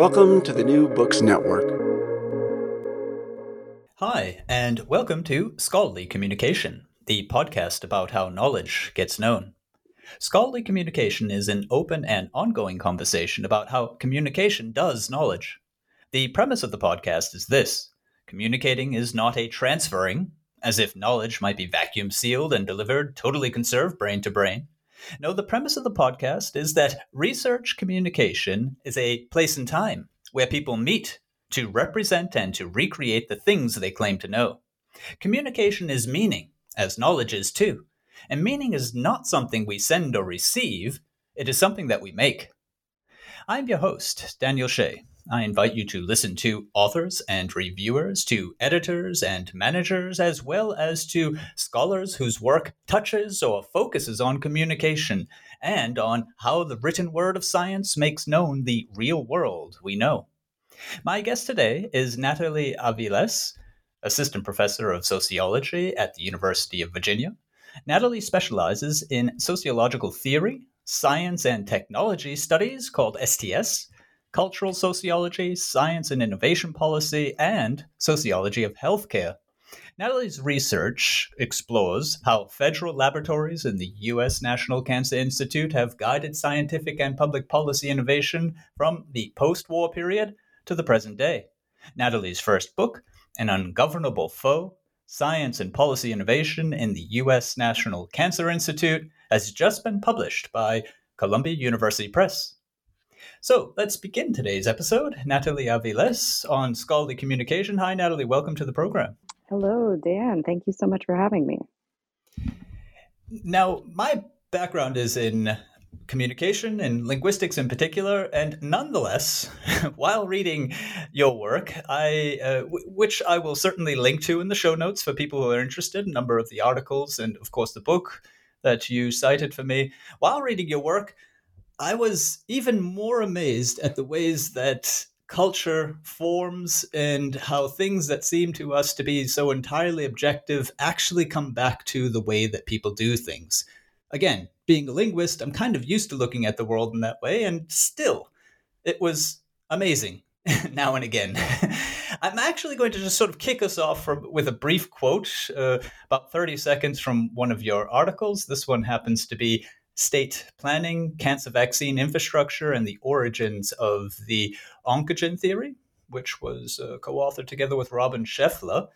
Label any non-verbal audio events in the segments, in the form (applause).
Welcome to the New Books Network. Hi, and welcome to Scholarly Communication, the podcast about how knowledge gets known. Scholarly communication is an open and ongoing conversation about how communication does knowledge. The premise of the podcast is this communicating is not a transferring, as if knowledge might be vacuum sealed and delivered totally conserved brain to brain. No, the premise of the podcast is that research communication is a place and time where people meet to represent and to recreate the things they claim to know. Communication is meaning, as knowledge is too. And meaning is not something we send or receive, it is something that we make. I'm your host, Daniel Shea. I invite you to listen to authors and reviewers, to editors and managers, as well as to scholars whose work touches or focuses on communication and on how the written word of science makes known the real world we know. My guest today is Natalie Aviles, assistant professor of sociology at the University of Virginia. Natalie specializes in sociological theory, science and technology studies called STS, cultural sociology, science and innovation policy, and sociology of healthcare. Natalie's research explores how federal laboratories and the U.S. National Cancer Institute have guided scientific and public policy innovation from the post war period to the present day. Natalie's first book, An Ungovernable Foe Science and Policy Innovation in the U.S. National Cancer Institute, has just been published by Columbia University Press. So let's begin today's episode. Natalie Aviles on Scholarly Communication. Hi, Natalie. Welcome to the program. Hello, Dan. Thank you so much for having me. Now, my background is in communication and linguistics in particular, and nonetheless, (laughs) while reading your work, I uh, w- which I will certainly link to in the show notes for people who are interested, a number of the articles and of course the book that you cited for me. While reading your work, I was even more amazed at the ways that culture forms and how things that seem to us to be so entirely objective actually come back to the way that people do things. Again, being a linguist, I'm kind of used to looking at the world in that way, and still, it was amazing (laughs) now and again. (laughs) I'm actually going to just sort of kick us off with a brief quote, uh, about 30 seconds from one of your articles. This one happens to be State Planning, Cancer Vaccine Infrastructure, and the Origins of the Oncogene Theory, which was uh, co authored together with Robin Scheffler.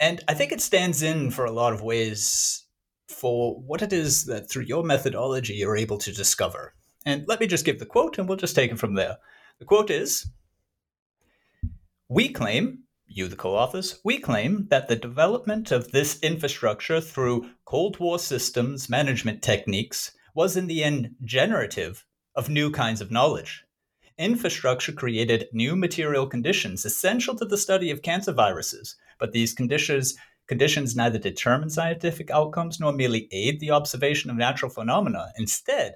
And I think it stands in for a lot of ways for what it is that through your methodology you're able to discover. And let me just give the quote and we'll just take it from there. The quote is We claim, you the co authors, we claim that the development of this infrastructure through Cold War systems management techniques was in the end generative of new kinds of knowledge. Infrastructure created new material conditions essential to the study of cancer viruses, but these conditions Conditions neither determine scientific outcomes nor merely aid the observation of natural phenomena. Instead,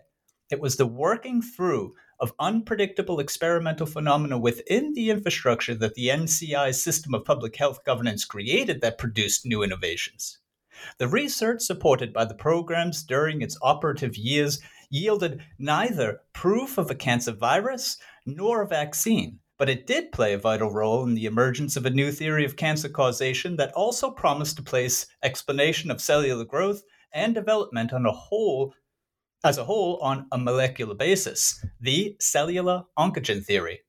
it was the working through of unpredictable experimental phenomena within the infrastructure that the NCI's system of public health governance created that produced new innovations. The research supported by the programs during its operative years yielded neither proof of a cancer virus nor a vaccine, but it did play a vital role in the emergence of a new theory of cancer causation that also promised to place explanation of cellular growth and development on a whole as a whole on a molecular basis, the cellular oncogene theory.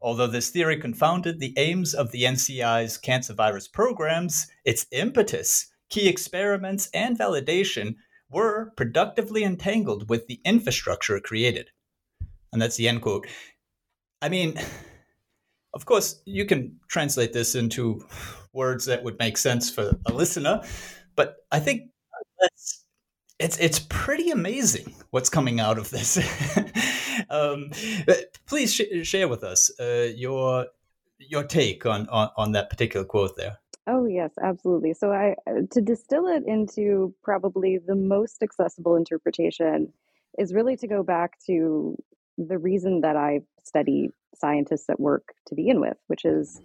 Although this theory confounded the aims of the NCI's cancer virus programs, its impetus, key experiments, and validation were productively entangled with the infrastructure created. And that's the end quote. I mean, of course, you can translate this into words that would make sense for a listener, but I think let's it's it's pretty amazing what's coming out of this. (laughs) um, please sh- share with us uh, your your take on, on on that particular quote there. Oh yes, absolutely. So I to distill it into probably the most accessible interpretation is really to go back to the reason that I study scientists at work to begin with, which is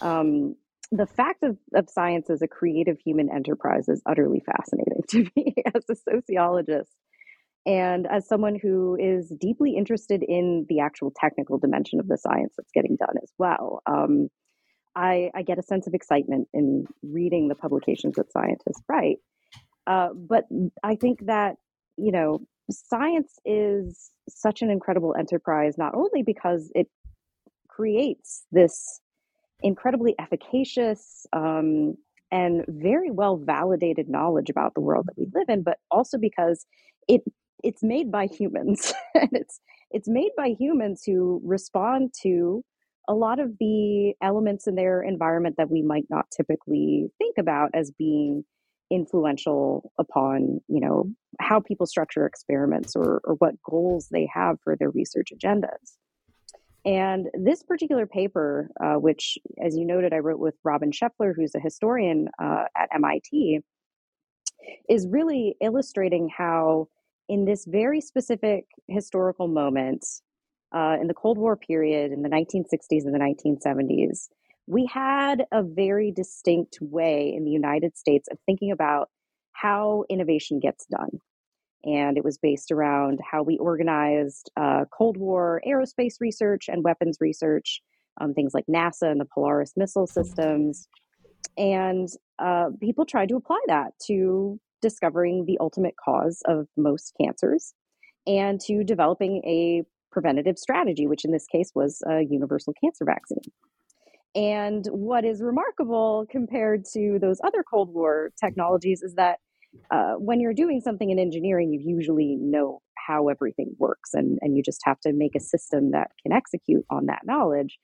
um, the fact of, of science as a creative human enterprise is utterly fascinating (laughs) to me as a sociologist and as someone who is deeply interested in the actual technical dimension of the science that's getting done as well. Um, I, I, get a sense of excitement in reading the publications that scientists write. Uh, but I think that, you know, science is such an incredible enterprise, not only because it creates this incredibly efficacious um, and very well validated knowledge about the world that we live in, but also because it it's made by humans. (laughs) And it's it's made by humans who respond to a lot of the elements in their environment that we might not typically think about as being influential upon you know how people structure experiments or, or what goals they have for their research agendas and this particular paper, uh, which, as you noted, I wrote with Robin Scheffler, who's a historian uh, at MIT, is really illustrating how, in this very specific historical moment, uh, in the Cold War period, in the 1960s and the 1970s, we had a very distinct way in the United States of thinking about how innovation gets done and it was based around how we organized uh, Cold War aerospace research and weapons research, um, things like NASA and the Polaris missile systems. And uh, people tried to apply that to discovering the ultimate cause of most cancers and to developing a preventative strategy, which in this case was a universal cancer vaccine. And what is remarkable compared to those other Cold War technologies is that uh, when you're doing something in engineering, you usually know how everything works, and, and you just have to make a system that can execute on that knowledge.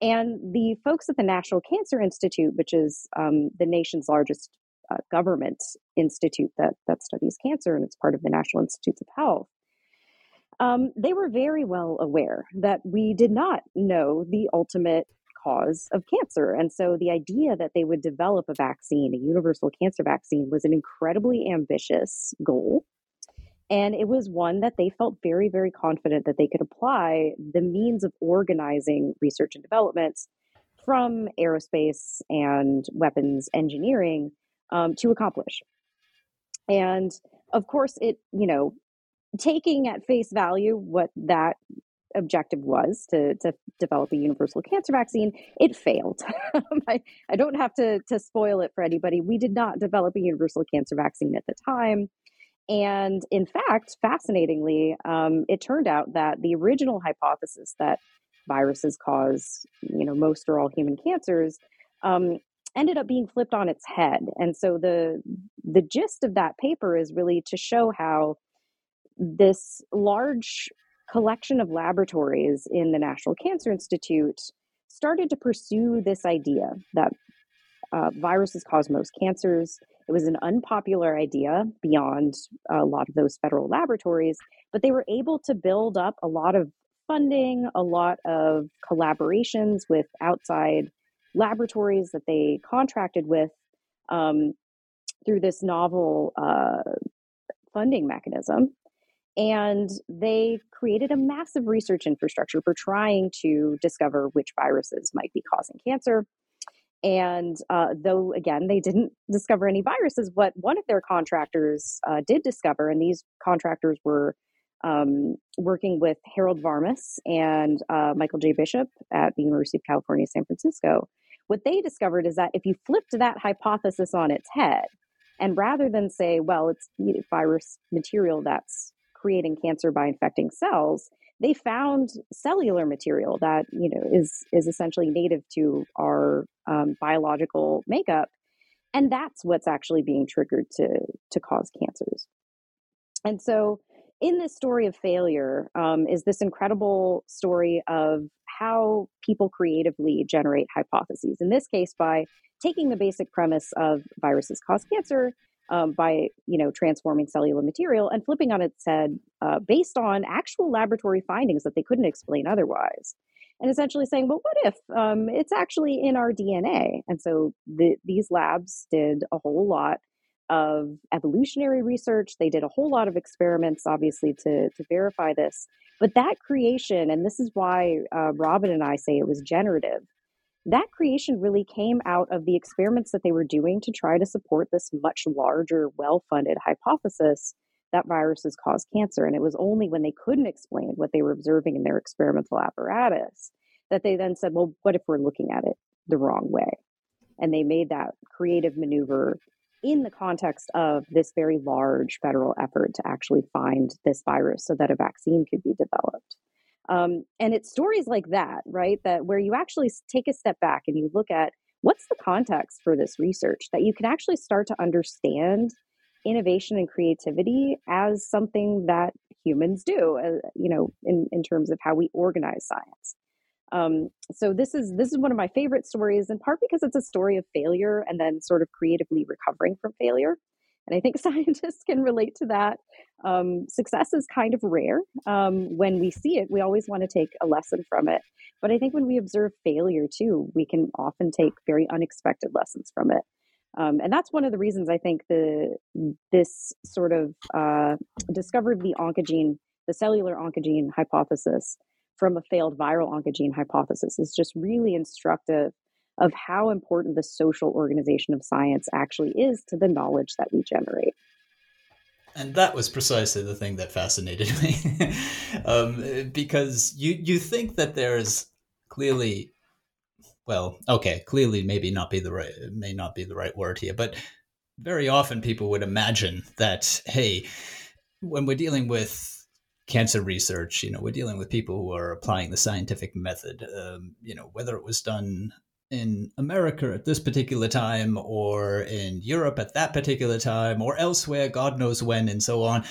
And the folks at the National Cancer Institute, which is um, the nation's largest uh, government institute that, that studies cancer, and it's part of the National Institutes of Health, um, they were very well aware that we did not know the ultimate cause of cancer. And so the idea that they would develop a vaccine, a universal cancer vaccine, was an incredibly ambitious goal. And it was one that they felt very, very confident that they could apply the means of organizing research and development from aerospace and weapons engineering um, to accomplish. And of course, it, you know, taking at face value what that objective was to, to develop a universal cancer vaccine, it failed. (laughs) I, I don't have to, to spoil it for anybody. We did not develop a universal cancer vaccine at the time. And in fact, fascinatingly, um, it turned out that the original hypothesis that viruses cause, you know, most or all human cancers um, ended up being flipped on its head. And so the the gist of that paper is really to show how this large collection of laboratories in the National Cancer Institute started to pursue this idea that uh, viruses cause most cancers. It was an unpopular idea beyond a lot of those federal laboratories, but they were able to build up a lot of funding, a lot of collaborations with outside laboratories that they contracted with um, through this novel uh, funding mechanism. And they created a massive research infrastructure for trying to discover which viruses might be causing cancer. And uh, though, again, they didn't discover any viruses, what one of their contractors uh, did discover, and these contractors were um, working with Harold Varmus and uh, Michael J. Bishop at the University of California, San Francisco, what they discovered is that if you flipped that hypothesis on its head, and rather than say, well, it's virus material that's creating cancer by infecting cells, they found cellular material that you know is is essentially native to our um, biological makeup, and that's what's actually being triggered to to cause cancers. And so, in this story of failure, um, is this incredible story of how people creatively generate hypotheses. In this case, by taking the basic premise of viruses cause cancer um, by you know transforming cellular material and flipping on its head uh, based on actual laboratory findings that they couldn't explain otherwise. And essentially saying well what if um, it's actually in our dna and so the, these labs did a whole lot of evolutionary research. They did a whole lot of experiments obviously to, to verify this. But that creation and this is why uh, robin and i say it was generative that creation really came out of the experiments that they were doing to try to support this much larger, well funded hypothesis that viruses cause cancer. And it was only when they couldn't explain what they were observing in their experimental apparatus that they then said, well, what if we're looking at it the wrong way? And they made that creative maneuver in the context of this very large federal effort to actually find this virus so that a vaccine could be developed. Um, and it's stories like that, right? That where you actually take a step back and you look at what's the context for this research, that you can actually start to understand innovation and creativity as something that humans do, uh, you know, in, in terms of how we organize science. Um, so this is this is one of my favorite stories, in part because it's a story of failure and then sort of creatively recovering from failure. And I think (laughs) scientists can relate to that. Um, success is kind of rare. Um, when we see it, we always want to take a lesson from it. But I think when we observe failure too, we can often take very unexpected lessons from it. Um, and that's one of the reasons I think the this sort of uh, discovery of the oncogene, the cellular oncogene hypothesis from a failed viral oncogene hypothesis is just really instructive of how important the social organization of science actually is to the knowledge that we generate. And that was precisely the thing that fascinated (laughs) me, um, because you you think that there's clearly, well, okay, clearly maybe not be the right may not be the right word here, but very often people would imagine that hey, when we're dealing with cancer research, you know, we're dealing with people who are applying the scientific method. Um, you know, whether it was done in America at this particular time, or in Europe at that particular time, or elsewhere, God knows when, and so on.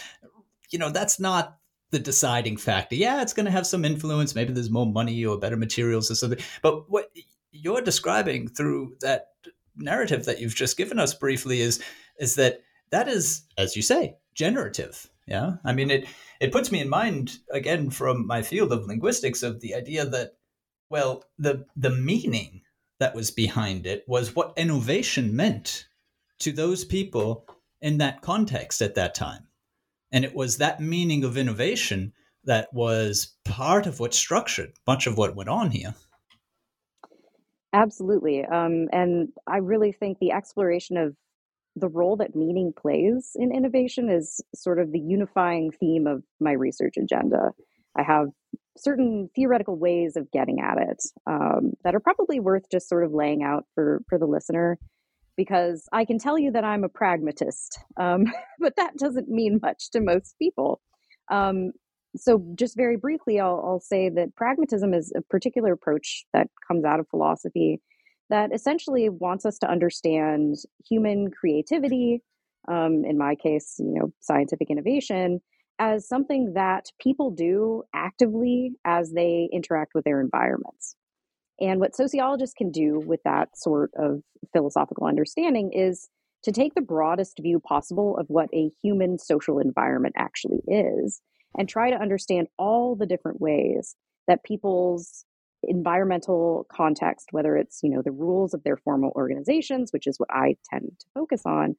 You know, that's not the deciding factor. Yeah, it's going to have some influence. Maybe there's more money or better materials or something. But what you're describing through that narrative that you've just given us briefly is is that that is, as you say, generative. Yeah, I mean it. It puts me in mind again from my field of linguistics of the idea that well, the the meaning that was behind it was what innovation meant to those people in that context at that time. And it was that meaning of innovation that was part of what structured much of what went on here. Absolutely. Um, and I really think the exploration of the role that meaning plays in innovation is sort of the unifying theme of my research agenda. I have certain theoretical ways of getting at it um, that are probably worth just sort of laying out for for the listener because I can tell you that I'm a pragmatist, um, (laughs) but that doesn't mean much to most people. Um, so, just very briefly, I'll, I'll, say that pragmatism is a particular approach that comes out of philosophy that essentially wants us to understand human creativity, um, in my case, you know, scientific innovation, as something that people do actively as they interact with their environments. And what sociologists can do with that sort of philosophical understanding is to take the broadest view possible of what a human social environment actually is and try to understand all the different ways that people's environmental context whether it's you know the rules of their formal organizations which is what i tend to focus on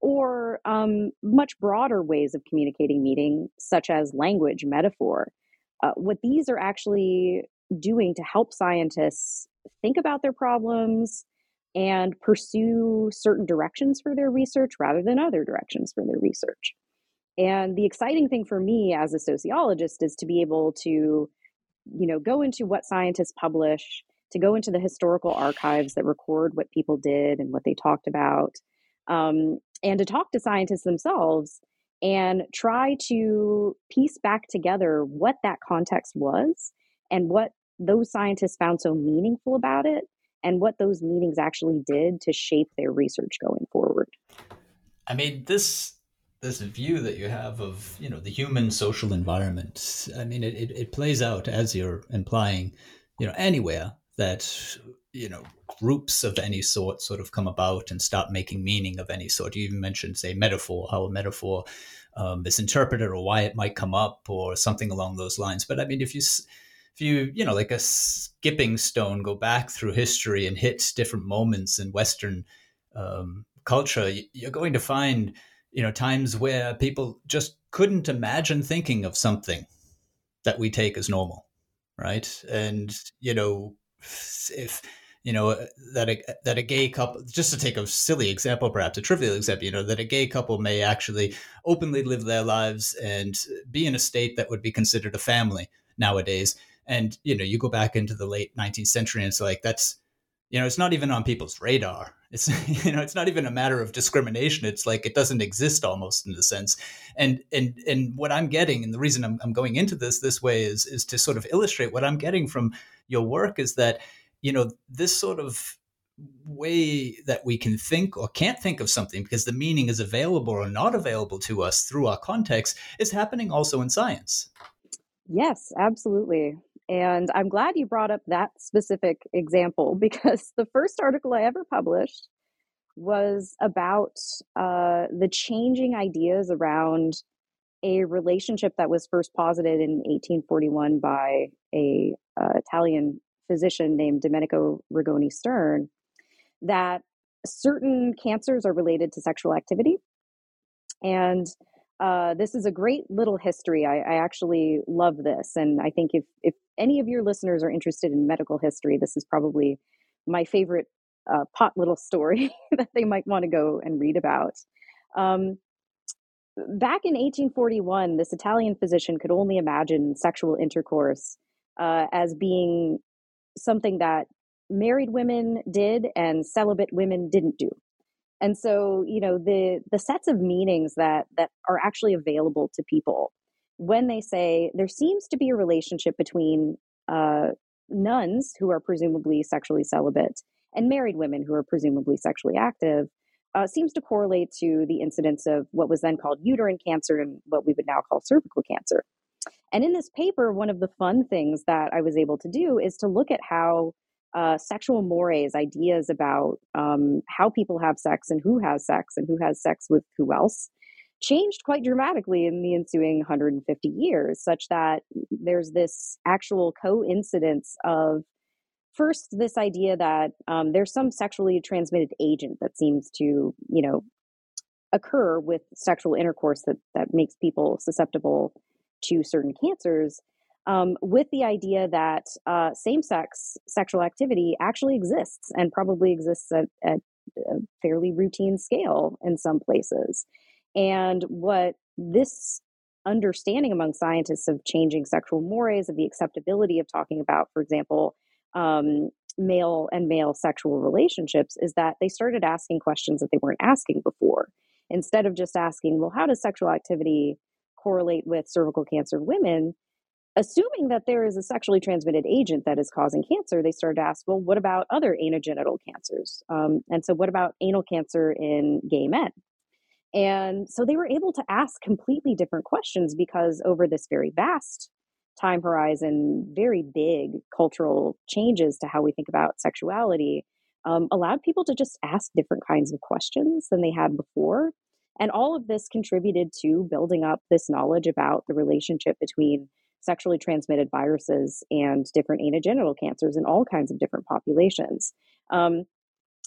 or um, much broader ways of communicating meaning, such as language, metaphor. Uh, what these are actually doing to help scientists think about their problems and pursue certain directions for their research rather than other directions for their research. And the exciting thing for me as a sociologist is to be able to, you know, go into what scientists publish, to go into the historical archives that record what people did and what they talked about, um, and to talk to scientists themselves and try to piece back together what that context was and what those scientists found so meaningful about it and what those meetings actually did to shape their research going forward. I mean, this this view that you have of you know the human social environment. I mean, it, it, it plays out as you're implying, you know, anywhere that you know groups of any sort sort of come about and start making meaning of any sort. You even mentioned, say, metaphor, how a metaphor um, is interpreted, or why it might come up, or something along those lines. But I mean, if you if you you know like a skipping stone go back through history and hit different moments in western um, culture you're going to find you know times where people just couldn't imagine thinking of something that we take as normal right and you know if you know that a, that a gay couple just to take a silly example perhaps a trivial example you know that a gay couple may actually openly live their lives and be in a state that would be considered a family nowadays and you know, you go back into the late 19th century, and it's like that's you know, it's not even on people's radar. It's (laughs) you know, it's not even a matter of discrimination. It's like it doesn't exist almost in a sense. And and and what I'm getting, and the reason I'm, I'm going into this this way is is to sort of illustrate what I'm getting from your work is that you know this sort of way that we can think or can't think of something because the meaning is available or not available to us through our context is happening also in science. Yes, absolutely. And I'm glad you brought up that specific example (laughs) because the first article I ever published was about uh, the changing ideas around a relationship that was first posited in 1841 by a uh, Italian physician named Domenico Rigoni Stern that certain cancers are related to sexual activity and uh, this is a great little history. I, I, actually love this, and I think if if any of your listeners are interested in medical history, this is probably my favorite uh, pot little story (laughs) that they might want to go and read about. Um, back in 1841, this Italian physician could only imagine sexual intercourse uh, as being something that married women did and celibate women didn't do. And so you know the the sets of meanings that that are actually available to people when they say there seems to be a relationship between uh, nuns who are presumably sexually celibate and married women who are presumably sexually active uh, seems to correlate to the incidence of what was then called uterine cancer and what we would now call cervical cancer. And in this paper, one of the fun things that I was able to do is to look at how uh, sexual mores, ideas about um, how people have sex and who has sex and who has sex with who else, changed quite dramatically in the ensuing 150 years, such that there's this actual coincidence of first this idea that um, there's some sexually transmitted agent that seems to, you know, occur with sexual intercourse that that makes people susceptible to certain cancers um, with the idea that uh, same sex sexual activity actually exists and probably exists at, at a fairly routine scale in some places. And what this understanding among scientists of changing sexual mores, of the acceptability of talking about, for example, um, male and male sexual relationships, is that they started asking questions that they weren't asking before. Instead of just asking, well, how does sexual activity correlate with cervical cancer in women? assuming that there is a sexually transmitted agent that is causing cancer, they started to ask, well, what about other anogenital cancers? Um, and so, what about anal cancer in gay men? And so they were able to ask completely different questions because over this very vast time horizon, very big cultural changes to how we think about sexuality um, allowed people to just ask different kinds of questions than they had before. And all of this contributed to building up this knowledge about the relationship between sexually transmitted viruses and different anogenital cancers in all kinds of different populations. Um,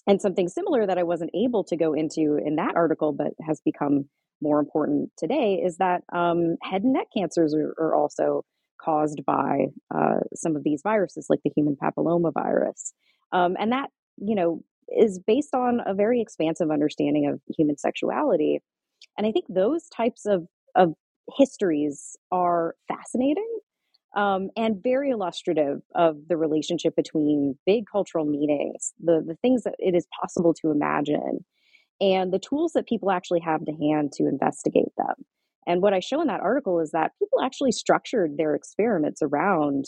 And something similar that I wasn't able to go into in that article, but has become more important today, is that um, head and neck cancers are, are also caused by uh, some of these viruses, like the human papilloma virus. Um, and that, you know, is based on a very expansive understanding of human sexuality. And I think those types of, of histories are fascinating um, and very illustrative of the relationship between big cultural meanings, the, the things that it is possible to imagine, and the tools that people actually have to hand to investigate them. And what I show in that article is that people actually structured their experiments around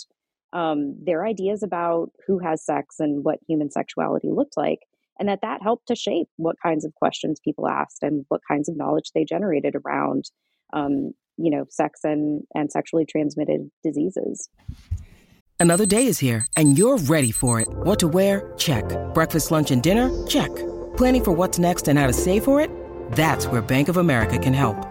um, their ideas about who has sex and what human sexuality looked like, and that that helped to shape what kinds of questions people asked and what kinds of knowledge they generated around um, you know, sex and, and sexually transmitted diseases. Another day is here and you're ready for it. What to wear? Check. Breakfast, lunch, and dinner? Check. Planning for what's next and how to save for it? That's where Bank of America can help.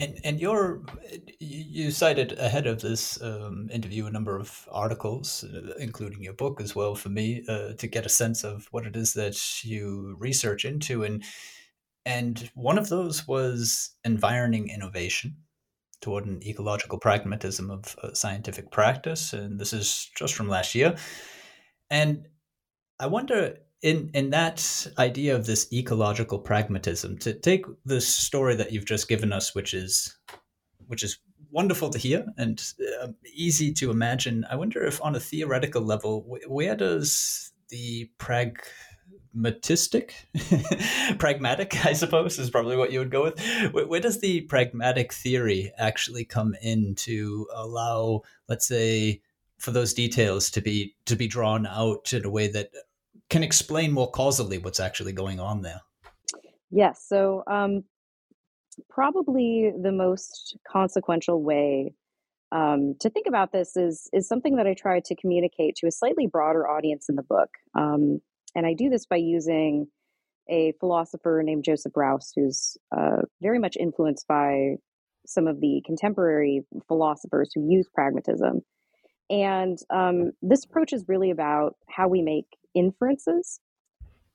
And and you're you cited ahead of this um, interview a number of articles, uh, including your book as well, for me uh, to get a sense of what it is that you research into, and and one of those was environing innovation toward an ecological pragmatism of uh, scientific practice, and this is just from last year, and I wonder in in that idea of this ecological pragmatism to take the story that you've just given us which is which is wonderful to hear and uh, easy to imagine. I wonder if on a theoretical level where does the pragmatistic (laughs) pragmatic i suppose is probably what you would go with. Where, where does the pragmatic theory actually come in to allow let's say for those details to be to be drawn out in a way that can explain more causally what's actually going on there. Yes. So, um, probably the most consequential way um, to think about this is is something that I try to communicate to a slightly broader audience in the book, um, and I do this by using a philosopher named Joseph Rouse, who's uh, very much influenced by some of the contemporary philosophers who use pragmatism. And um, this approach is really about how we make inferences.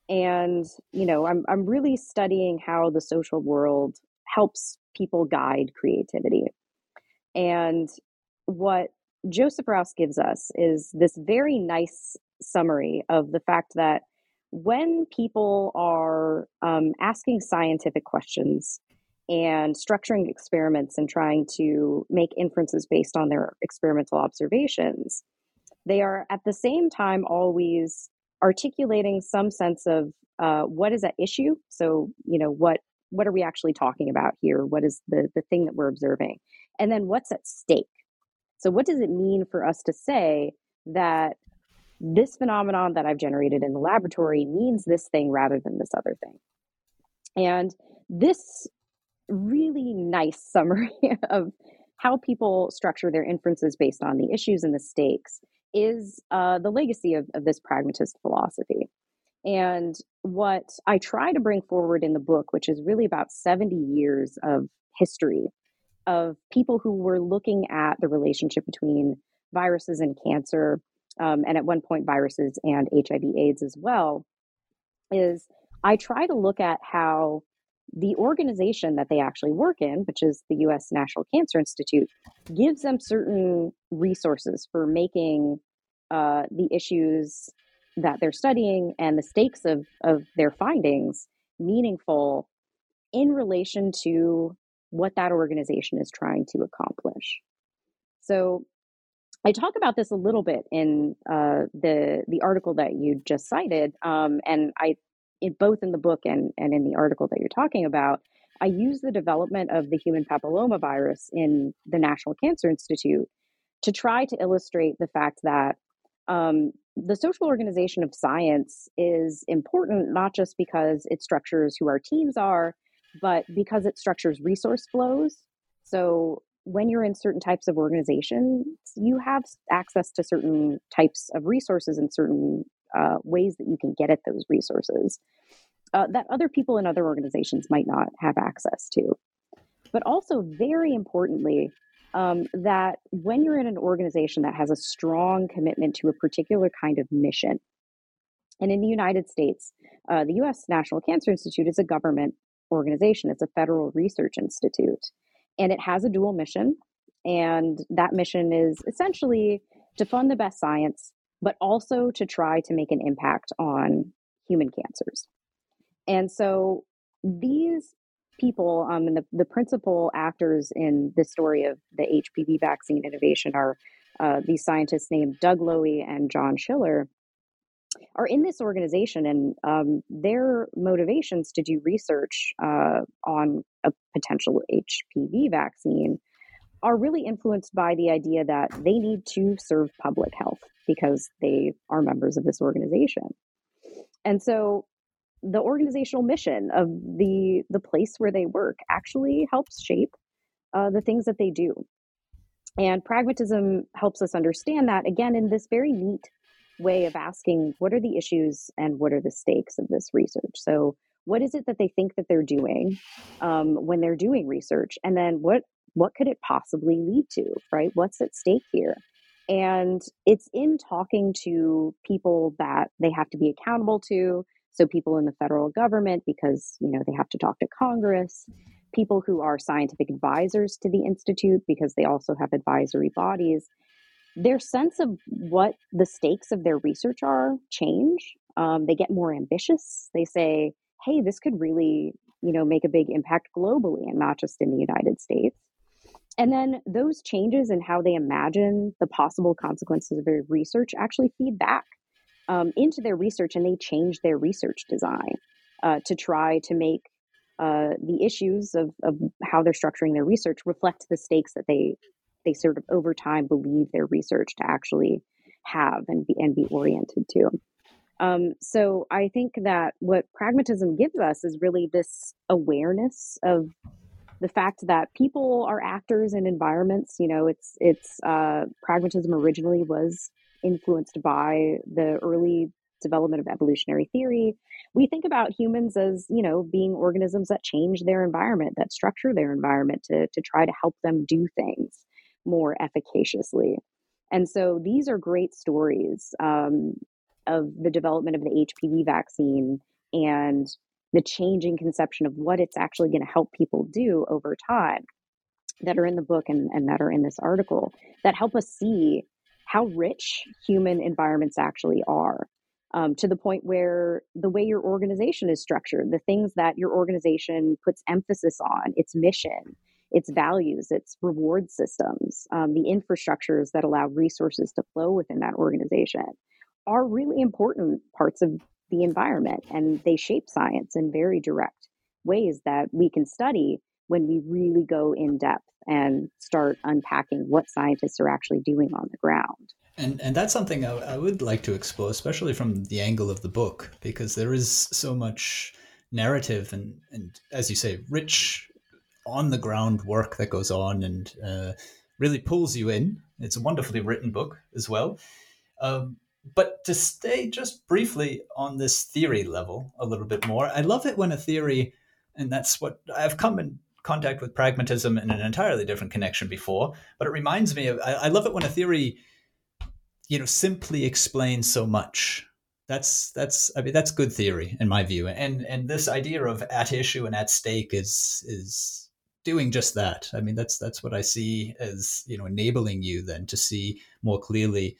And, you know, I'm, I'm really studying how the social world helps people guide creativity. And what Joseph Rouse gives us is this very nice summary of the fact that when people are um, asking scientific questions and structuring experiments and trying to make inferences based on their experimental observations, they are at the same time always articulating some sense of uh, what is at issue. So, you know, what what are we actually talking about here? What is the the thing that we're observing? And then what's at stake? So, what does it mean for us to say that this phenomenon that I've generated in the laboratory means this thing rather than this other thing? And this really nice (laughs) summary of how people structure their inferences based on the issues and the stakes is uh, the legacy of, of this pragmatist philosophy. And what I try to bring forward in the book, which is really about 70 years of history of people who were looking at the relationship between viruses and cancer, um, and at one point, viruses and HIV AIDS as well, is I try to look at how the organization that they actually work in, which is the US National Cancer Institute, gives them certain resources for making uh, the issues that they're studying and the stakes of, of their findings meaningful in relation to what that organization is trying to accomplish. So, I talk about this a little bit in uh, the the article that you just cited, um, and I, in, both in the book and and in the article that you're talking about, I use the development of the human papillomavirus in the National Cancer Institute to try to illustrate the fact that um, the social organization of science is important not just because it structures who our teams are, but because it structures resource flows. So when you're in certain types of organizations, you have access to certain types of resources and certain uh, ways that you can get at those resources uh, that other people in other organizations might not have access to. But also, very importantly, um, that when you're in an organization that has a strong commitment to a particular kind of mission, and in the United States, uh, the US National Cancer Institute is a government organization, it's a federal research institute, and it has a dual mission. And that mission is essentially to fund the best science, but also to try to make an impact on human cancers. And so these people um, and the, the principal actors in the story of the HPV vaccine innovation are uh, these scientists named Doug Lowy and John Schiller are in this organization and um, their motivations to do research uh, on a potential HPV vaccine are really influenced by the idea that they need to serve public health because they are members of this organization. And so the organizational mission of the the place where they work actually helps shape uh, the things that they do. And pragmatism helps us understand that again in this very neat way of asking what are the issues and what are the stakes of this research? So what is it that they think that they're doing um, when they're doing research? And then what what could it possibly lead to right? What's at stake here? And it's in talking to people that they have to be accountable to so people in the federal government, because you know they have to talk to Congress, people who are scientific advisors to the institute, because they also have advisory bodies. Their sense of what the stakes of their research are change. Um, they get more ambitious. They say, "Hey, this could really, you know, make a big impact globally and not just in the United States." And then those changes in how they imagine the possible consequences of their research actually feed back um, into their research and they change their research design uh, to try to make uh, the issues of, of how they're structuring their research reflect the stakes that they they sort of over time believe their research to actually have and be and be oriented to. Um, so I think that what pragmatism gives us is really this awareness of the fact that people are actors in environments. You know, it's it's uh, pragmatism originally was influenced by the early development of evolutionary theory. We think about humans as you know being organisms that change their environment that structure their environment to, to try to help them do things more efficaciously. And so these are great stories um, of the development of the hpv vaccine and the changing conception of what it's actually going to help people do over time that are in the book and, and that are in this article that help us see how rich human environments actually are um, to the point where the way your organization is structured, the things that your organization puts emphasis on, its mission, its values, its reward systems, um, the infrastructures that allow resources to flow within that organization are really important parts of the environment. And they shape science in very direct ways that we can study when we really go in depth and start unpacking what scientists are actually doing on the ground. And and that's something I, I, would like to explore, especially from the angle of the book, because there is so much narrative and and as you say, rich on the ground work that goes on and uh, really pulls you in. It's a wonderfully written book as well. Um, but to stay just briefly on this theory level a little bit more, I love it when a theory, and that's what I've come in contact with pragmatism in an entirely different connection before, but it reminds me of I, I love it when a theory, you know, simply explains so much. That's that's I mean that's good theory in my view, and and this idea of at issue and at stake is is doing just that. I mean that's that's what I see as you know enabling you then to see more clearly,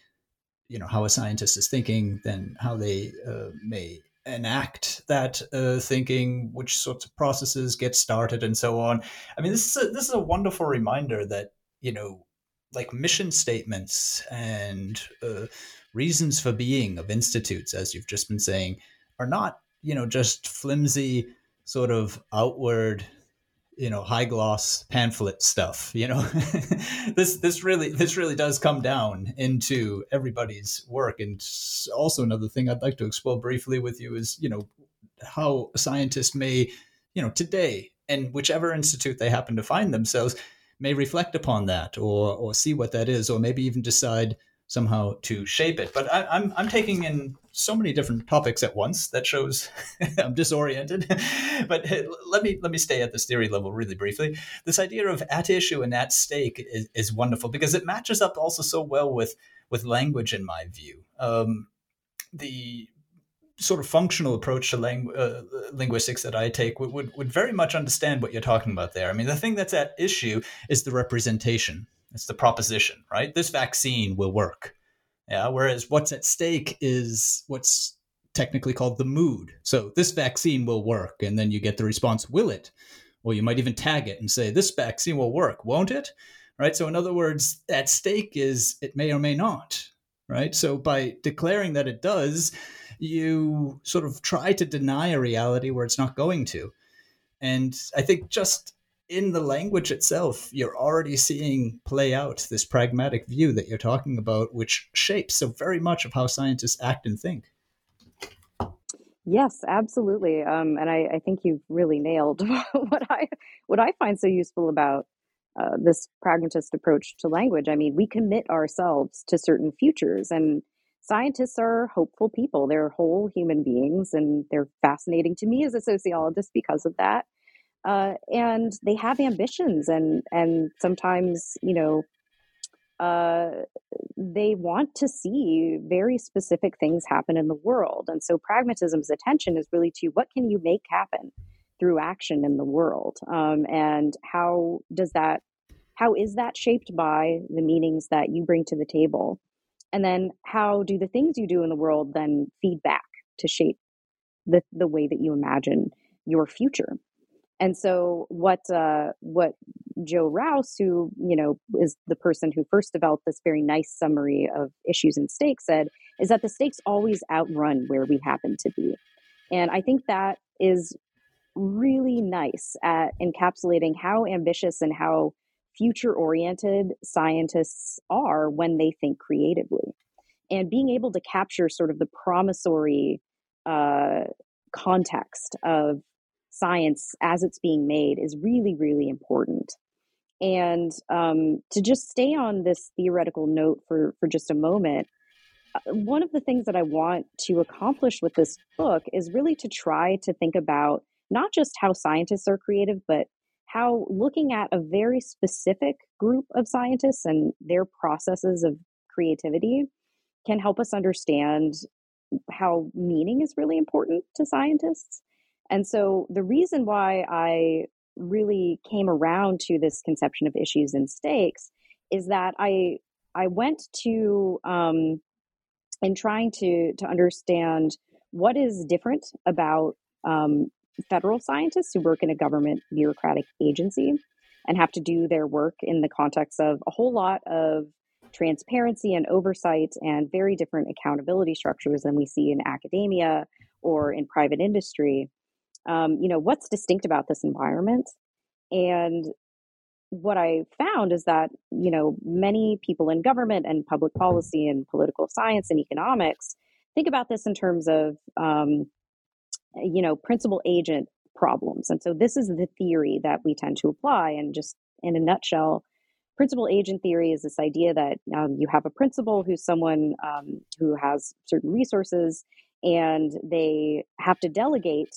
you know, how a scientist is thinking, then how they uh, may enact that uh, thinking, which sorts of processes get started, and so on. I mean, this is a, this is a wonderful reminder that you know like mission statements and uh, reasons for being of institutes, as you've just been saying, are not you know just flimsy sort of outward you know high gloss pamphlet stuff you know? (laughs) This this really this really does come down into everybody's work. And also another thing i'd like to explore briefly with you is you know how scientists may you know today and whichever institute they happen to find themselves may reflect upon that or or see what that is or maybe even decide somehow to shape it. But I, am I'm, I'm taking in so many different topics at once that shows (laughs) I'm disoriented. (laughs) but let me let me stay at this theory level really briefly. This idea of at issue and at stake is, is wonderful because it matches up also so well with with language in my view. Um, the sort of functional approach to ling- uh, linguistics that I take would, would, would very much understand what you're talking about there. I mean, the thing that's at issue is the representation it's the proposition, right? This vaccine will work. Yeah. Whereas what's at stake is what's technically called the mood. So this vaccine will work. And then you get the response, will it? Or you might even tag it and say, this vaccine will work, won't it? Right. So, in other words, at stake is it may or may not. Right. So, by declaring that it does, you sort of try to deny a reality where it's not going to. And I think just in the language itself, you're already seeing play out this pragmatic view that you're talking about, which shapes so very much of how scientists act and think. Yes, absolutely. Um, and I, I, think you've really nailed (laughs) what I what I find so useful about uh, this pragmatist approach to language. I mean, we commit ourselves to certain futures, and scientists are hopeful people. They're whole human beings, and they're fascinating to me as a sociologist because of that uh, and they have ambitions and and sometimes you know uh, they want to see very specific things happen in the world. And so pragmatism's attention is really to what can you make happen through action in the world? Um, and how does that how is that shaped by the meanings that you bring to the table? And then how do the things you do in the world then feed back to shape the, the way that you imagine your future and so what uh, what Joe Rouse, who you know is the person who first developed this very nice summary of issues and stakes, said is that the stakes always outrun where we happen to be, and I think that is really nice at encapsulating how ambitious and how future oriented scientists are when they think creatively, and being able to capture sort of the promissory uh, context of science as it's being made is really, really important. And um, to just stay on this theoretical note for, for just a moment, uh, one of the things that I want to accomplish with this book is really to try to think about not just how scientists are creative, but how looking at a very specific group of scientists and their processes of creativity can help us understand how meaning is really important to scientists and so the reason why I really came around to this conception of issues and stakes is that I I went to um, in trying to to understand what is different about um, federal scientists who work in a government bureaucratic agency and have to do their work in the context of a whole lot of transparency and oversight and very different accountability structures than we see in academia or in private industry um, you know, what's distinct about this environment? And what I found is that, you know, many people in government and public policy and political science and economics think about this in terms of, um, you know, principal agent problems. And so this is the theory that we tend to apply. And just in a nutshell, principal agent theory is this idea that um, you have a principal who's someone um, who has certain resources and they have to delegate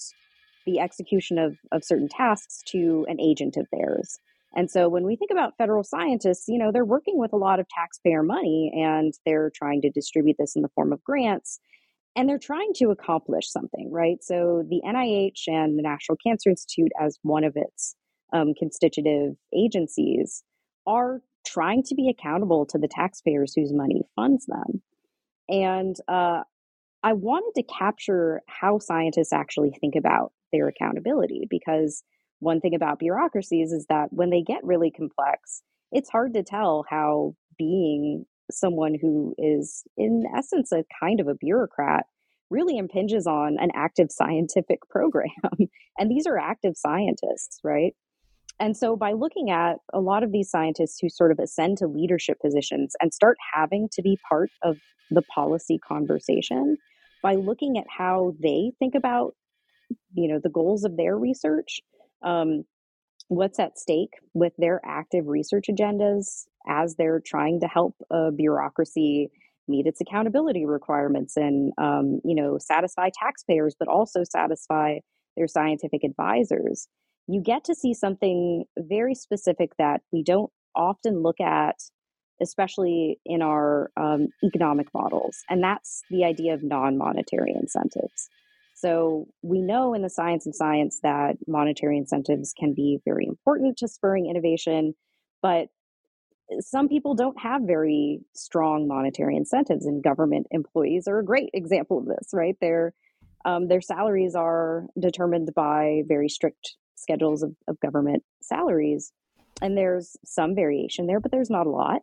the execution of, of certain tasks to an agent of theirs. And so when we think about federal scientists, you know, they're working with a lot of taxpayer money and they're trying to distribute this in the form of grants and they're trying to accomplish something, right? So the NIH and the National Cancer Institute, as one of its um, constitutive agencies, are trying to be accountable to the taxpayers whose money funds them. And uh, I wanted to capture how scientists actually think about their accountability because one thing about bureaucracies is that when they get really complex, it's hard to tell how being someone who is, in essence, a kind of a bureaucrat really impinges on an active scientific (laughs) program. and these are active scientists, right? And so, by looking at a lot of these scientists who sort of ascend to leadership positions and start having to be part of the policy conversation, by looking at how they think about, you know, the goals of their research, um, what's at stake with their active research agendas as they're trying to help a bureaucracy meet its accountability requirements and um, you know satisfy taxpayers but also satisfy their scientific advisors. You get to see something very specific that we don't often look at especially in our um, economic models and that's the idea of non-monetary incentives so we know in the science of science that monetary incentives can be very important to spurring innovation but some people don't have very strong monetary incentives, and government employees are a great example of this, right? Their um, their salaries are determined by very strict schedules of, of government salaries, and there's some variation there, but there's not a lot.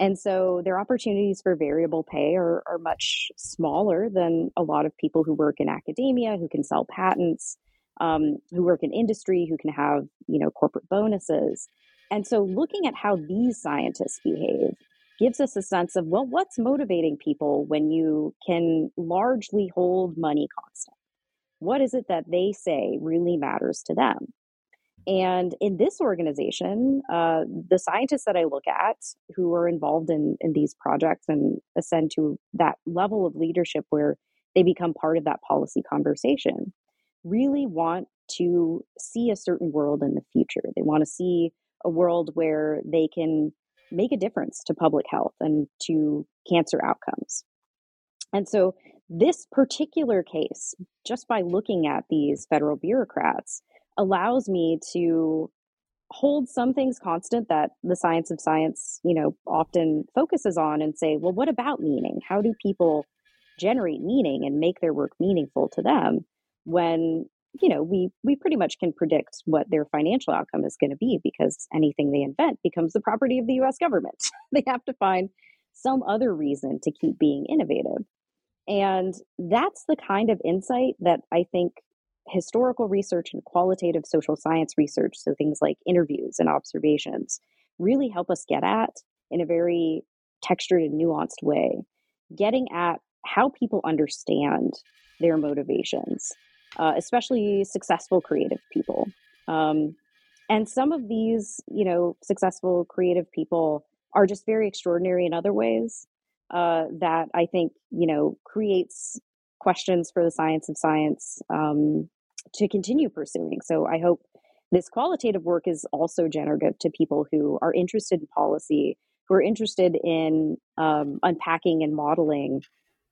And so their opportunities for variable pay are, are much smaller than a lot of people who work in academia, who can sell patents, um, who work in industry, who can have you know corporate bonuses. And so looking at how these scientists behave gives us a sense of, well, what's motivating people when you can largely hold money constant? What is it that they say really matters to them? And in this organization, uh, the scientists that I look at who are involved in, in these projects and ascend to that level of leadership where they become part of that policy conversation really want to see a certain world in the future. They want to see a world where they can make a difference to public health and to cancer outcomes. And so, this particular case, just by looking at these federal bureaucrats, allows me to hold some things constant that the science of science, you know, often focuses on and say, well, what about meaning? How do people generate meaning and make their work meaningful to them when you know we we pretty much can predict what their financial outcome is going to be because anything they invent becomes the property of the US government. (laughs) they have to find some other reason to keep being innovative. And that's the kind of insight that I think historical research and qualitative social science research, so things like interviews and observations, really help us get at in a very textured and nuanced way, getting at how people understand their motivations uh, especially successful creative people. Um, and some of these, you know, successful creative people are just very extraordinary in other ways uh, that I think, you know, creates questions for the science of science um, to continue pursuing. So I hope this qualitative work is also generative to people who are interested in policy, who are interested in um, unpacking and modeling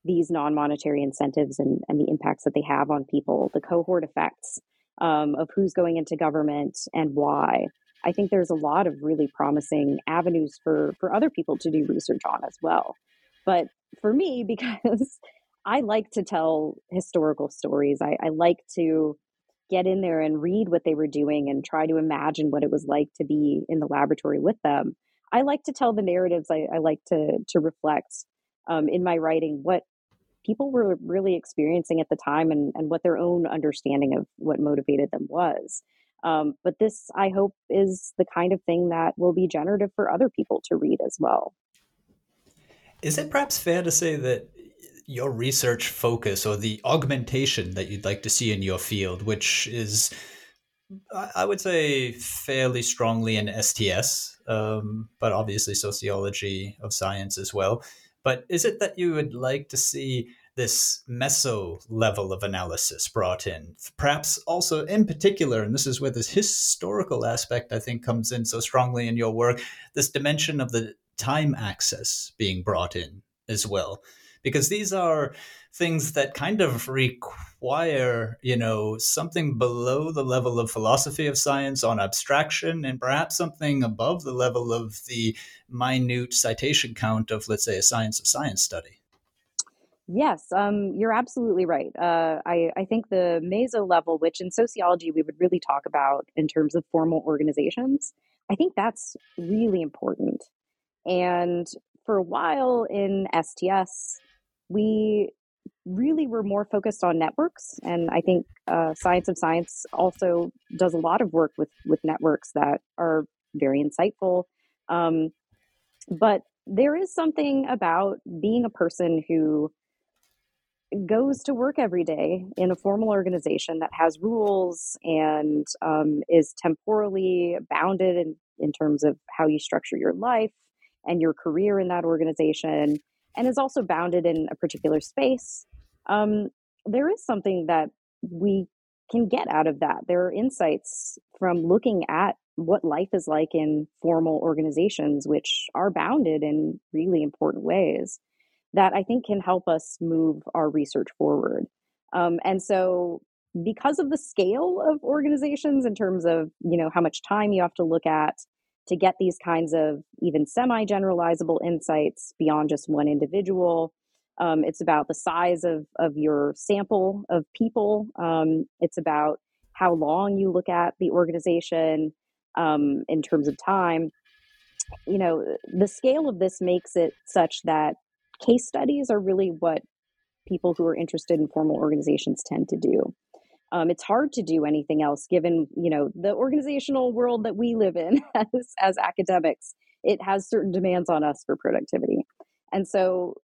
these non-monetary incentives and, and the impacts that they have on people, the cohort effects um, of who's going into government and why. I think there's a lot of really promising avenues for for other people to do research on as well. But for me, (laughs) because I like to tell historical stories, I, I like to get in there and read what they were doing and try to imagine what it was like to be in the laboratory with them. I like to tell the narratives. I, I like to to reflect um, in my writing what people were really experiencing at the time and, and what their own understanding of what motivated them was. Um, but this, I hope, is the kind of thing that will be generative for other people to read as well. Is it perhaps fair to say that your research focus or the augmentation that you'd like to see in your field, which is, I would say, fairly strongly in STS, um, but obviously sociology of science as well, but is it that you would like to see this meso level of analysis brought in? Perhaps also in particular, and this is where this historical aspect I think comes in so strongly in your work, this dimension of the time axis being brought in as well. Because these are things that kind of require, you know, something below the level of philosophy of science on abstraction and perhaps something above the level of the minute citation count of, let's say, a science of science study. Yes, um, you're absolutely right. Uh, I, I think the meso level, which in sociology we would really talk about in terms of formal organizations, I think that's really important And for a while in STS, we really were more focused on networks. And I think uh, Science of Science also does a lot of work with, with networks that are very insightful. Um, but there is something about being a person who goes to work every day in a formal organization that has rules and um, is temporally bounded in, in terms of how you structure your life and your career in that organization, and is also bounded in a particular space, um, there is something that we can get out of that. There are insights from looking at what life is like in formal organizations, which are bounded in really important ways that I think can help us move our research forward. Um, and so, because of the scale of organizations in terms of you know how much time you have to look at to get these kinds of even semi generalizable insights beyond just one individual. Um, it's about the size of, of your sample of people. Um, it's about how long you look at the organization um, in terms of time. You know, the scale of this makes it such that case studies are really what people who are interested in formal organizations tend to do. Um, it's hard to do anything else given you know the organizational world that we live in (laughs) as, as academics. It has certain demands on us for productivity. And so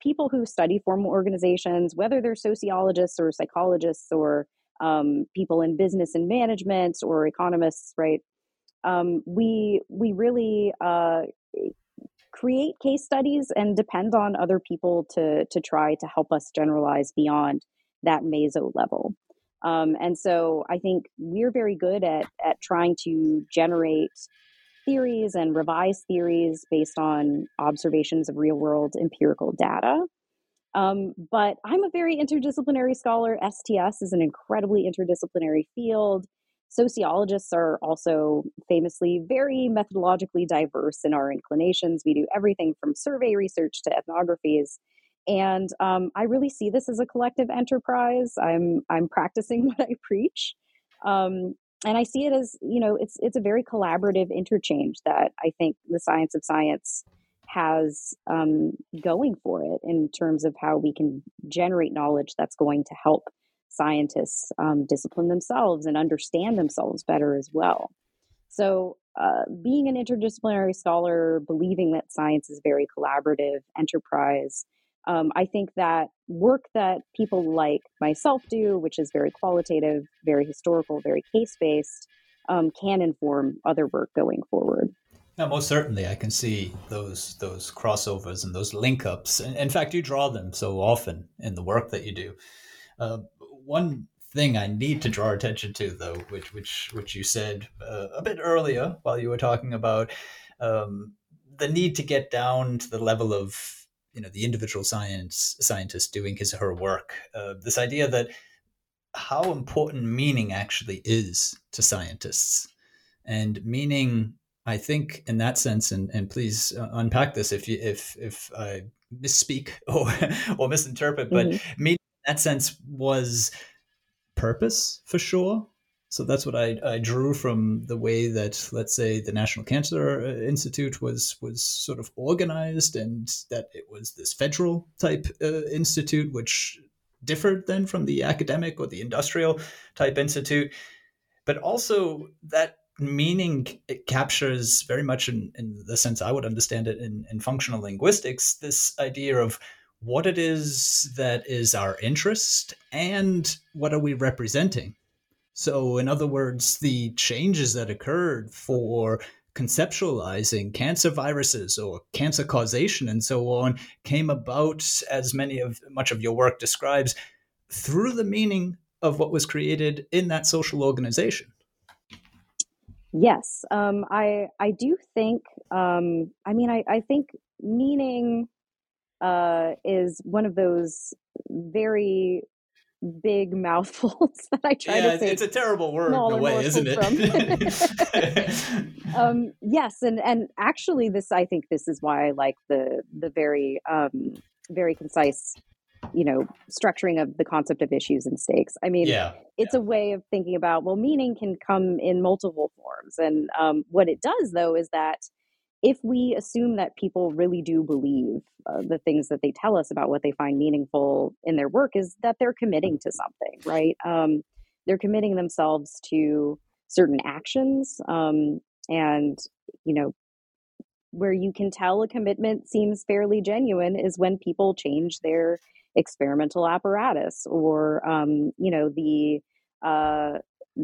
people who study formal organizations whether they're sociologists or psychologists or um, people in business and management or economists right um, we we really uh, create case studies and depend on other people to to try to help us generalize beyond that meso level um, and so I think we're very good at, at trying to generate theories and revise theories based on observations of real world empirical data. Um, but I'm a very interdisciplinary scholar. STS is an incredibly interdisciplinary field. Sociologists are also famously very methodologically diverse in our inclinations. We do everything from survey research to ethnographies. And um, I really see this as a collective enterprise. I'm I'm practicing (laughs) what I preach, um, and I see it as you know it's it's a very collaborative interchange that I think the science of science has um, going for it in terms of how we can generate knowledge that's going to help scientists um, discipline themselves and understand themselves better as well. So, uh, being an interdisciplinary scholar, believing that science is very collaborative enterprise, um, I think that work that people like myself do, which is very qualitative, very historical, very case based, um, can inform other work going forward. Now, most certainly, I can see those those crossovers and those link ups. In fact, you draw them so often in the work that you do. Uh, one thing I need to draw attention to, though, which which which you said uh, a bit earlier while you were talking about um, the need to get down to the level of you know the individual science scientist doing his or her work. Uh, this idea that how important meaning actually is to scientists, and meaning, I think, in that sense, and and please uh, unpack this if you if if I misspeak (laughs) or or misinterpret, but mm-hmm. meaning in that sense was purpose for sure so that's what I, I drew from the way that, let's say, the National Cancer uh, Institute was was sort of organized, and that it was this federal type uh, institute, which differed then from the academic or the industrial type institute. But also that meaning it captures very much in, in the sense I would understand it in, in functional linguistics, this idea of what it is that is our interest and what are we representing so, in other words, the changes that occurred for conceptualizing cancer viruses or cancer causation and so on came about, as many of much of your work describes, through the meaning of what was created in that social organization. Yes, um, I I do think. Um, I mean, I, I think meaning uh, is one of those very big mouthfuls (laughs) that I try yeah, to say. It's a terrible word in a way, isn't it? (laughs) (laughs) um, yes, and and actually, this I think this is why I like the the very um, very concise, you know, structuring of the concept of issues and stakes. I mean, yeah, it's yeah. a way of thinking about well, meaning can come in multiple forms, and um, what it does though is that if we assume that people really do believe uh, the things that they tell us about what they find meaningful in their work, is that they're committing to something, right? Um, they're committing themselves to certain actions, um, and you know, where you can tell a commitment seems fairly genuine is when people change their experimental apparatus or um, you know the uh,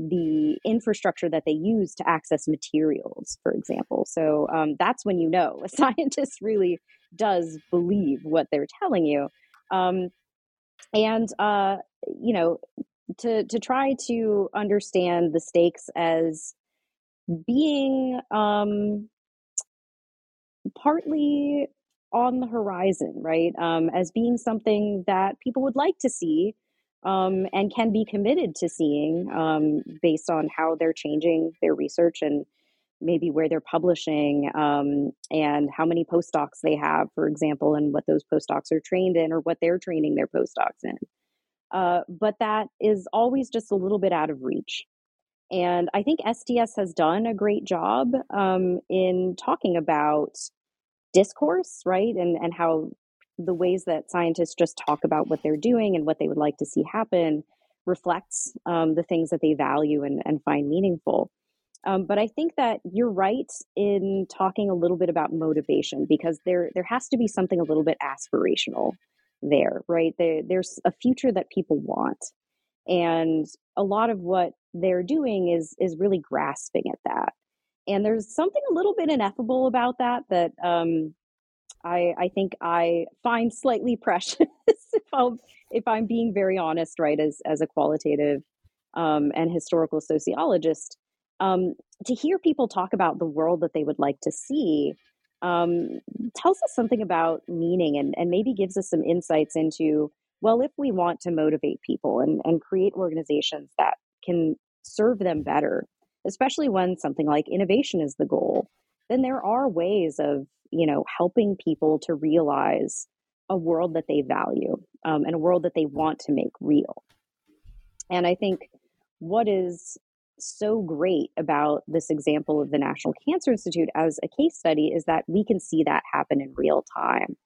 the infrastructure that they use to access materials, for example. So um, that's when you know a (laughs) scientist really does believe what they're telling you. Um, and uh, you know, to to try to understand the stakes as being um, partly on the horizon, right? Um, as being something that people would like to see um, and can be committed to seeing um, based on how they're changing their research and maybe where they're publishing um, and how many postdocs they have, for example, and what those postdocs are trained in or what they're training their postdocs in. Uh, but that is always just a little bit out of reach. And I think STS has done a great job um, in talking about discourse, right? And, and how the ways that scientists just talk about what they're doing and what they would like to see happen reflects um, the things that they value and, and find meaningful. Um, but I think that you're right in talking a little bit about motivation because there there has to be something a little bit aspirational there, right? There, there's a future that people want, and a lot of what they're doing is is really grasping at that. And there's something a little bit ineffable about that that um, I, I think I find slightly precious (laughs) if, I'm, if I'm being very honest, right, as, as a qualitative um, and historical sociologist. Um, to hear people talk about the world that they would like to see um, tells us something about meaning and, and maybe gives us some insights into, well, if we want to motivate people and, and create organizations that can serve them better, especially when something like innovation is the goal, then there are ways of you know, helping people to realize a world that they value um, and a world that they want to make real. And I think what is so great about this example of the National Cancer Institute as a case study is that we can see that happen in real time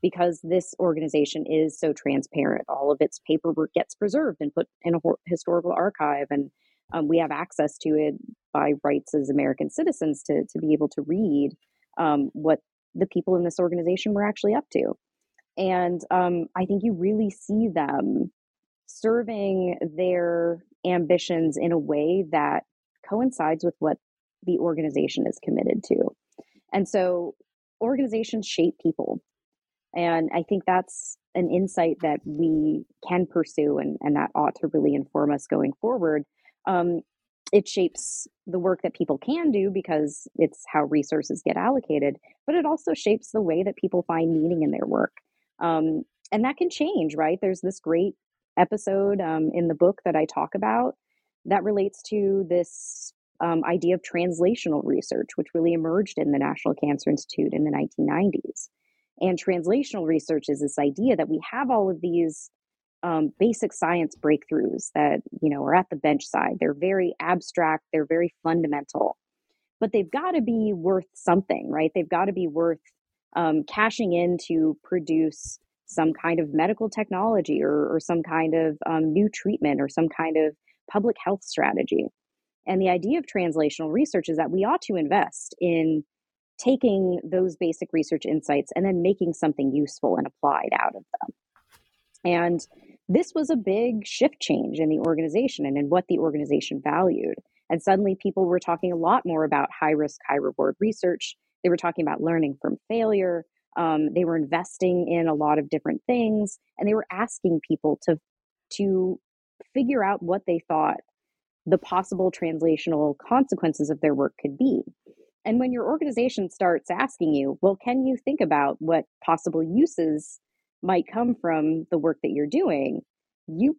because this organization is so transparent. All of its paperwork gets preserved and put in a historical archive, and um, we have access to it by rights as American citizens to, to be able to read um, what the people in this organization were actually up to. And um, I think you really see them serving their ambitions in a way that coincides with what the organization is committed to. And so organizations shape people. And I think that's an insight that we can pursue and, and that ought to really inform us going forward. Um, it shapes the work that people can do because it's how resources get allocated, but it also shapes the way that people find meaning in their work. Um, and that can change, right? There's this great episode um, in the book that I talk about that relates to this um, idea of translational research, which really emerged in the National Cancer Institute in the 1990s. And translational research is this idea that we have all of these um, basic science breakthroughs that you know are at the bench side. They're very abstract. They're very fundamental, but they've got to be worth something, right? They've got to be worth um, cashing in to produce some kind of medical technology or, or some kind of um, new treatment or some kind of public health strategy. And the idea of translational research is that we ought to invest in taking those basic research insights and then making something useful and applied out of them. And this was a big shift change in the organization and in what the organization valued. And suddenly people were talking a lot more about high risk, high reward research. They were talking about learning from failure. Um, they were investing in a lot of different things and they were asking people to to figure out what they thought the possible translational consequences of their work could be. And when your organization starts asking you, well, can you think about what possible uses might come from the work that you're doing, you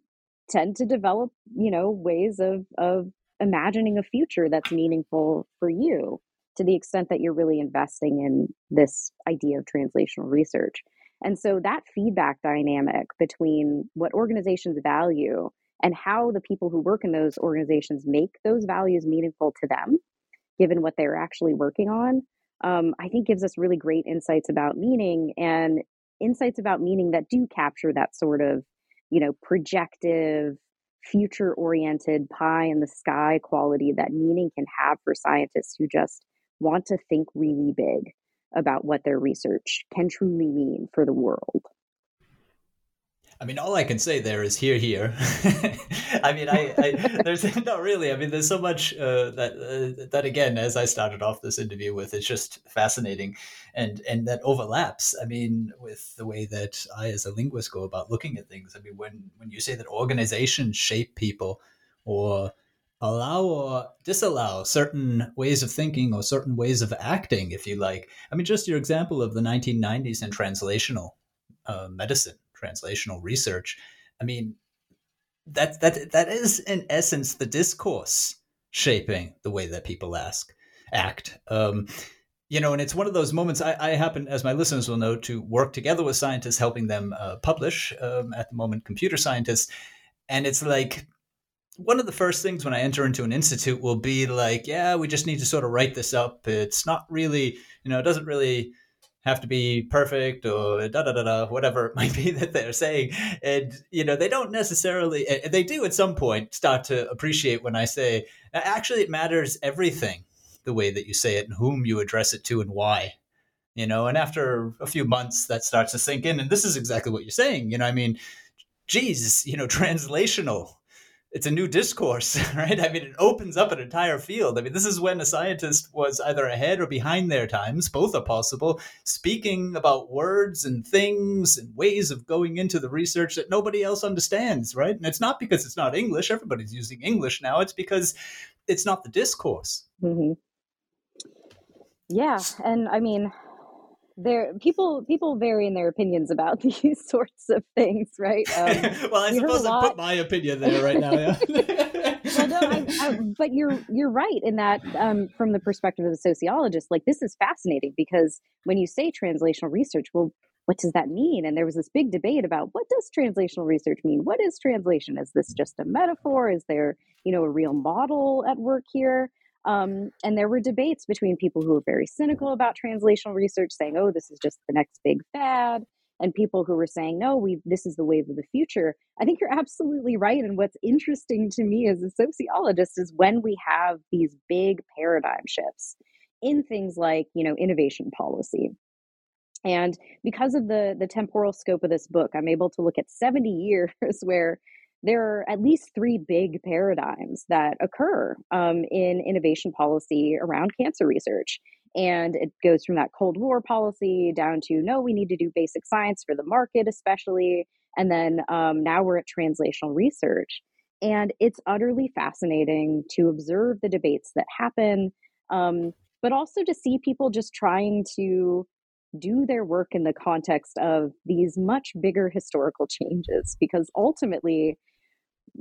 tend to develop, you know, ways of of imagining a future that's meaningful for you to the extent that you're really investing in this idea of translational research. And so that feedback dynamic between what organizations value and how the people who work in those organizations make those values meaningful to them, given what they're actually working on, um, I think gives us really great insights about meaning and insights about meaning that do capture that sort of, you know, projective, future oriented, pie in the sky quality that meaning can have for scientists who just want to think really big about what their research can truly mean for the world. I mean, all I can say there is hear, hear. (laughs) I mean, I, I there's (laughs) not really. I mean, there's so much uh, that uh, that again, as I started off this interview with, it's just fascinating, and and that overlaps. I mean, with the way that I, as a linguist, go about looking at things. I mean, when when you say that organizations shape people, or allow or disallow certain ways of thinking or certain ways of acting, if you like. I mean, just your example of the 1990s and translational uh, medicine translational research. I mean, that that that is in essence the discourse shaping the way that people ask act. Um, you know, and it's one of those moments. I, I, happen, as my listeners will know, to work together with scientists, helping them uh, publish. Um, at the moment, computer scientists, and it's like one of the first things when I enter into an institute will be like, yeah, we just need to sort of write this up. It's not really, you know, it doesn't really have to be perfect or da da da da whatever it (laughs) might be that they're saying. And you know they don't necessarily they do at some point start to appreciate when i say actually it matters everything the way that you say it and whom you address it to and why. You know and after a few months that starts to sink in. And this is exactly what you're saying. You know i mean geez you know (laughs) translational it's a new discourse, (laughs) right? I mean, it opens up an entire field. I mean, this is when a scientist was either ahead or behind their times. Both are possible, speaking about words and things and ways of going into the research that nobody else understands, right? And it's not because it's not English. Everybody's using English now. It's because it's not the discourse. Mm-hmm. Yeah. And I mean, there people people vary in their opinions about (laughs) these sorts of things, right? Um, (laughs) well, I suppose I put my opinion there right now. Yeah. (laughs) well, no, I, I, but you're you're right in that um, from the perspective of a sociologist, like this is fascinating because when you say translational research, well, what does that mean? And there was this big debate about what does translational research mean? What is translation? Is this just a metaphor? Is there you know a real model at work here? Um, and there were debates between people who were very cynical about translational research, saying, "Oh, this is just the next big fad," and people who were saying, "No, we this is the wave of the future." I think you're absolutely right. And what's interesting to me as a sociologist is when we have these big paradigm shifts in things like, you know, innovation policy. And because of the the temporal scope of this book, I'm able to look at 70 years (laughs) where there are at least three big paradigms that occur um, in innovation policy around cancer research. And it goes from that Cold War policy down to no, we need to do basic science for the market, especially. And then um, now we're at translational research. And it's utterly fascinating to observe the debates that happen, um, but also to see people just trying to do their work in the context of these much bigger historical changes because ultimately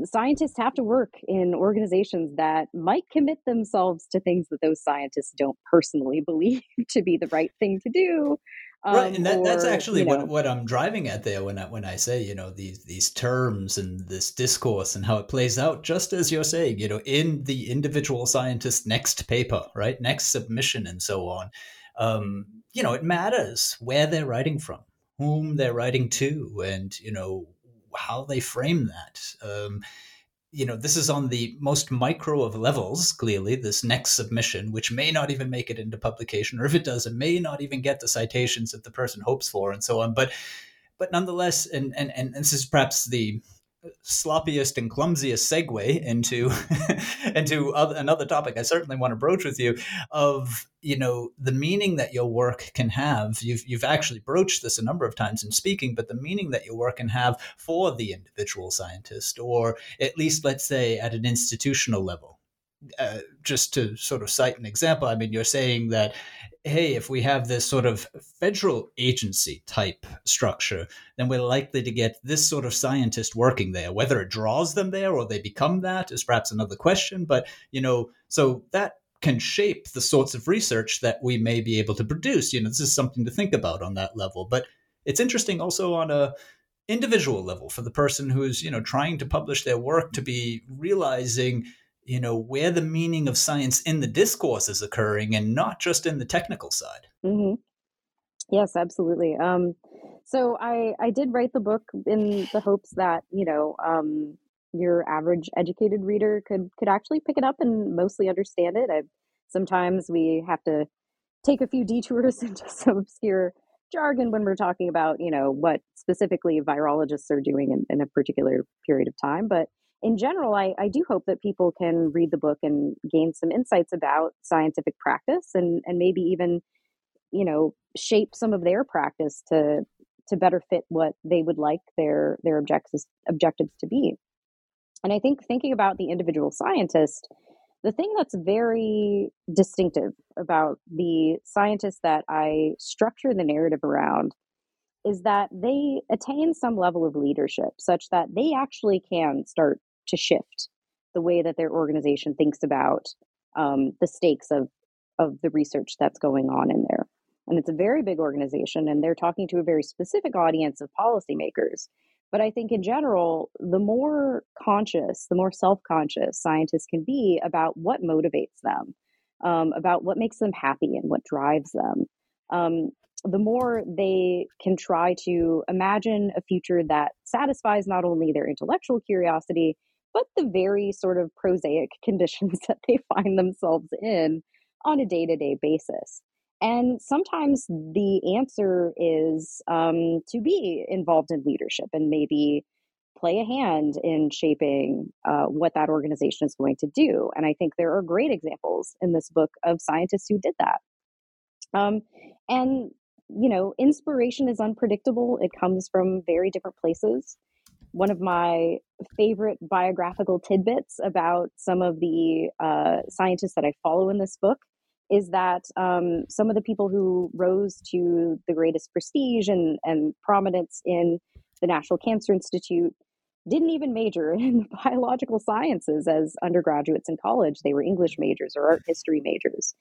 scientists have to work in organizations that might commit themselves to things that those scientists don't personally (laughs) believe to be the right thing to do. Um, right, and that, or, that's actually you know, what, what I'm driving at there when I when I say you know these these terms and this discourse and how it plays out, just as you're saying, you know, in the individual scientist next paper, right, next submission, and so on. Um, you know, it matters where they're writing from, whom they're writing to, and you know how they frame that. Um, you know, this is on the most micro of levels, clearly, this next submission, which may not even make it into publication, or if it does, it may not even get the citations that the person hopes for, and so on. But but nonetheless, and and, and this is perhaps the sloppiest and clumsiest segue into (laughs) into other, another topic I certainly want to broach with you of you know the meaning that your work can have. You've you've actually broached this a number of times in speaking but the meaning that your work can have for the individual scientist or at least let's say at an institutional level. Uh, just to sort of cite an example, I mean, you're saying that, hey, if we have this sort of federal agency type structure, then we're likely to get this sort of scientist working there. Whether it draws them there or they become that is perhaps another question. But, you know, so that can shape the sorts of research that we may be able to produce. You know, this is something to think about on that level. But it's interesting also on a individual level for the person who's, you know, trying to publish their work to be realizing you know, where the meaning of science in the discourse is occurring and not just in the technical side. Mm-hmm. Yes, absolutely. Um, so I I did write the book in the hopes that you know um, your average educated reader could could actually pick it up and mostly understand it. I, sometimes we have to take a few detours (laughs) into some obscure jargon when we're talking about you know what specifically virologists are doing in, in a particular period of time, but in general, I, I do hope that people can read the book and gain some insights about scientific practice and, and maybe even, you know, shape some of their practice to to better fit what they would like their their objectives objectives to be. And I think thinking about the individual scientist, the thing that's very distinctive about the scientists that I structure the narrative around is that they attain some level of leadership such that they actually can start to shift the way that their organization thinks about um, the stakes of of the research that's going on in there. And it's a very big organization, and they're talking to a very specific audience of policymakers. But I think in general, the more conscious, the more self conscious scientists can be about what motivates them, um, about what makes them happy and what drives them, um, the more they can try to imagine a future that satisfies not only their intellectual curiosity, but the very sort of prosaic (laughs) conditions that they find themselves in on a day to day basis. And sometimes the answer is um, to be involved in leadership and maybe play a hand in shaping uh, what that organization is going to do. And I think there are great examples in this book of scientists who did that. Um, and, you know, inspiration is unpredictable, it comes from very different places one of my favorite biographical tidbits about some of the uh, scientists that I follow in this book is that um, some of the people who rose to the greatest prestige and, and prominence in the National Cancer Institute didn't even major (laughs) in biological sciences as undergraduates in college. They were English majors or art history majors.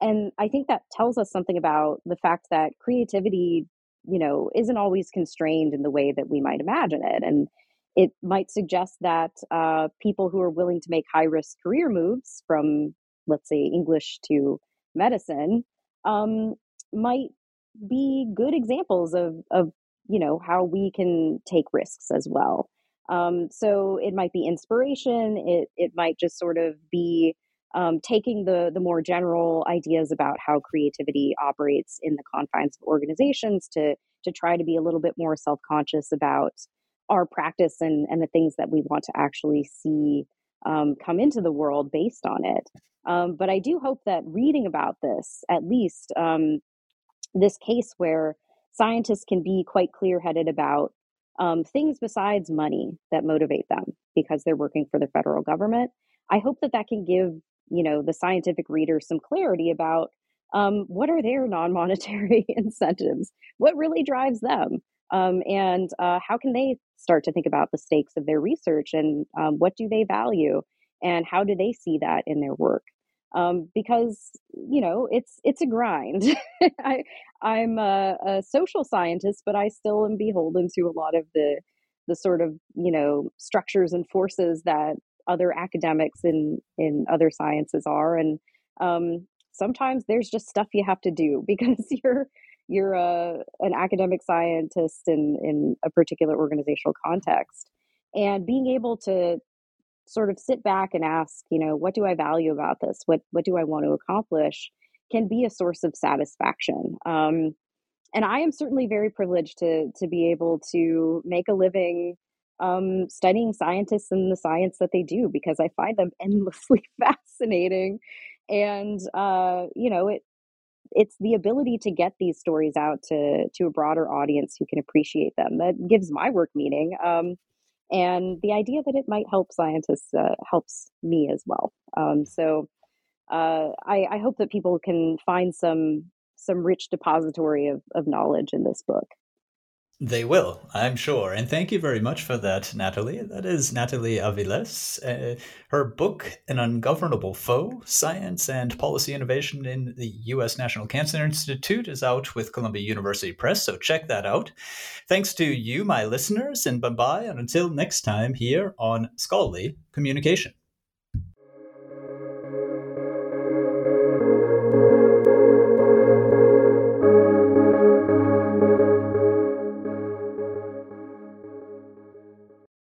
And I think that tells us something about the fact that creativity you know isn't always constrained in the way that we might imagine it and it might suggest that uh, people who are willing to make high risk career moves from let's say english to medicine um, might be good examples of of you know how we can take risks as well. Um, so it might be inspiration it it might just sort of be um, taking the the more general ideas about how creativity operates in the confines of organizations to to try to be a little bit more self conscious about our practice and and the things that we want to actually see um, come into the world based on it. Um, but I do hope that reading about this, at least um, this case where scientists can be quite clear headed about um, things besides money that motivate them because they're working for the federal government. I hope that that can give you know the scientific reader some clarity about um, what are their (laughs) non-monetary (laughs) incentives? What really drives them? Um, and uh, how can they start to think about the stakes of their research and um, what do they value? And how do they see that in their work? Um, because you know it's it's a grind. (laughs) I, i'm a, a social scientist but i still am beholden to a lot of the the sort of you know structures and forces that other academics in in other sciences are and um, sometimes there's just stuff you have to do (laughs) because you're you're a an academic scientist in in a particular organizational context. And being able to sort of sit back and ask you know what do i value about this? What what do i want to accomplish? can be a source of satisfaction. Um, and i am certainly very privileged to to be able to make a living um, studying scientists and the science that they do because I find them (laughs) endlessly fascinating. And uh, you know, it it's the ability to get these stories out to to a broader audience who can appreciate them that gives my work meaning. Um, and the idea that it might help scientists uh, helps me as well. Um, so uh, I, I hope that people can find some some rich depository of, of knowledge in this book. They will, I'm sure. And thank you very much for that, Natalie. That is Natalie Aviles. Uh, her book, An Ungovernable Foe Science and Policy Innovation in the U.S. National Cancer Institute, is out with Columbia University Press, so check that out. Thanks to you, my listeners, and bye bye. And until next time, here on Scholarly Communication.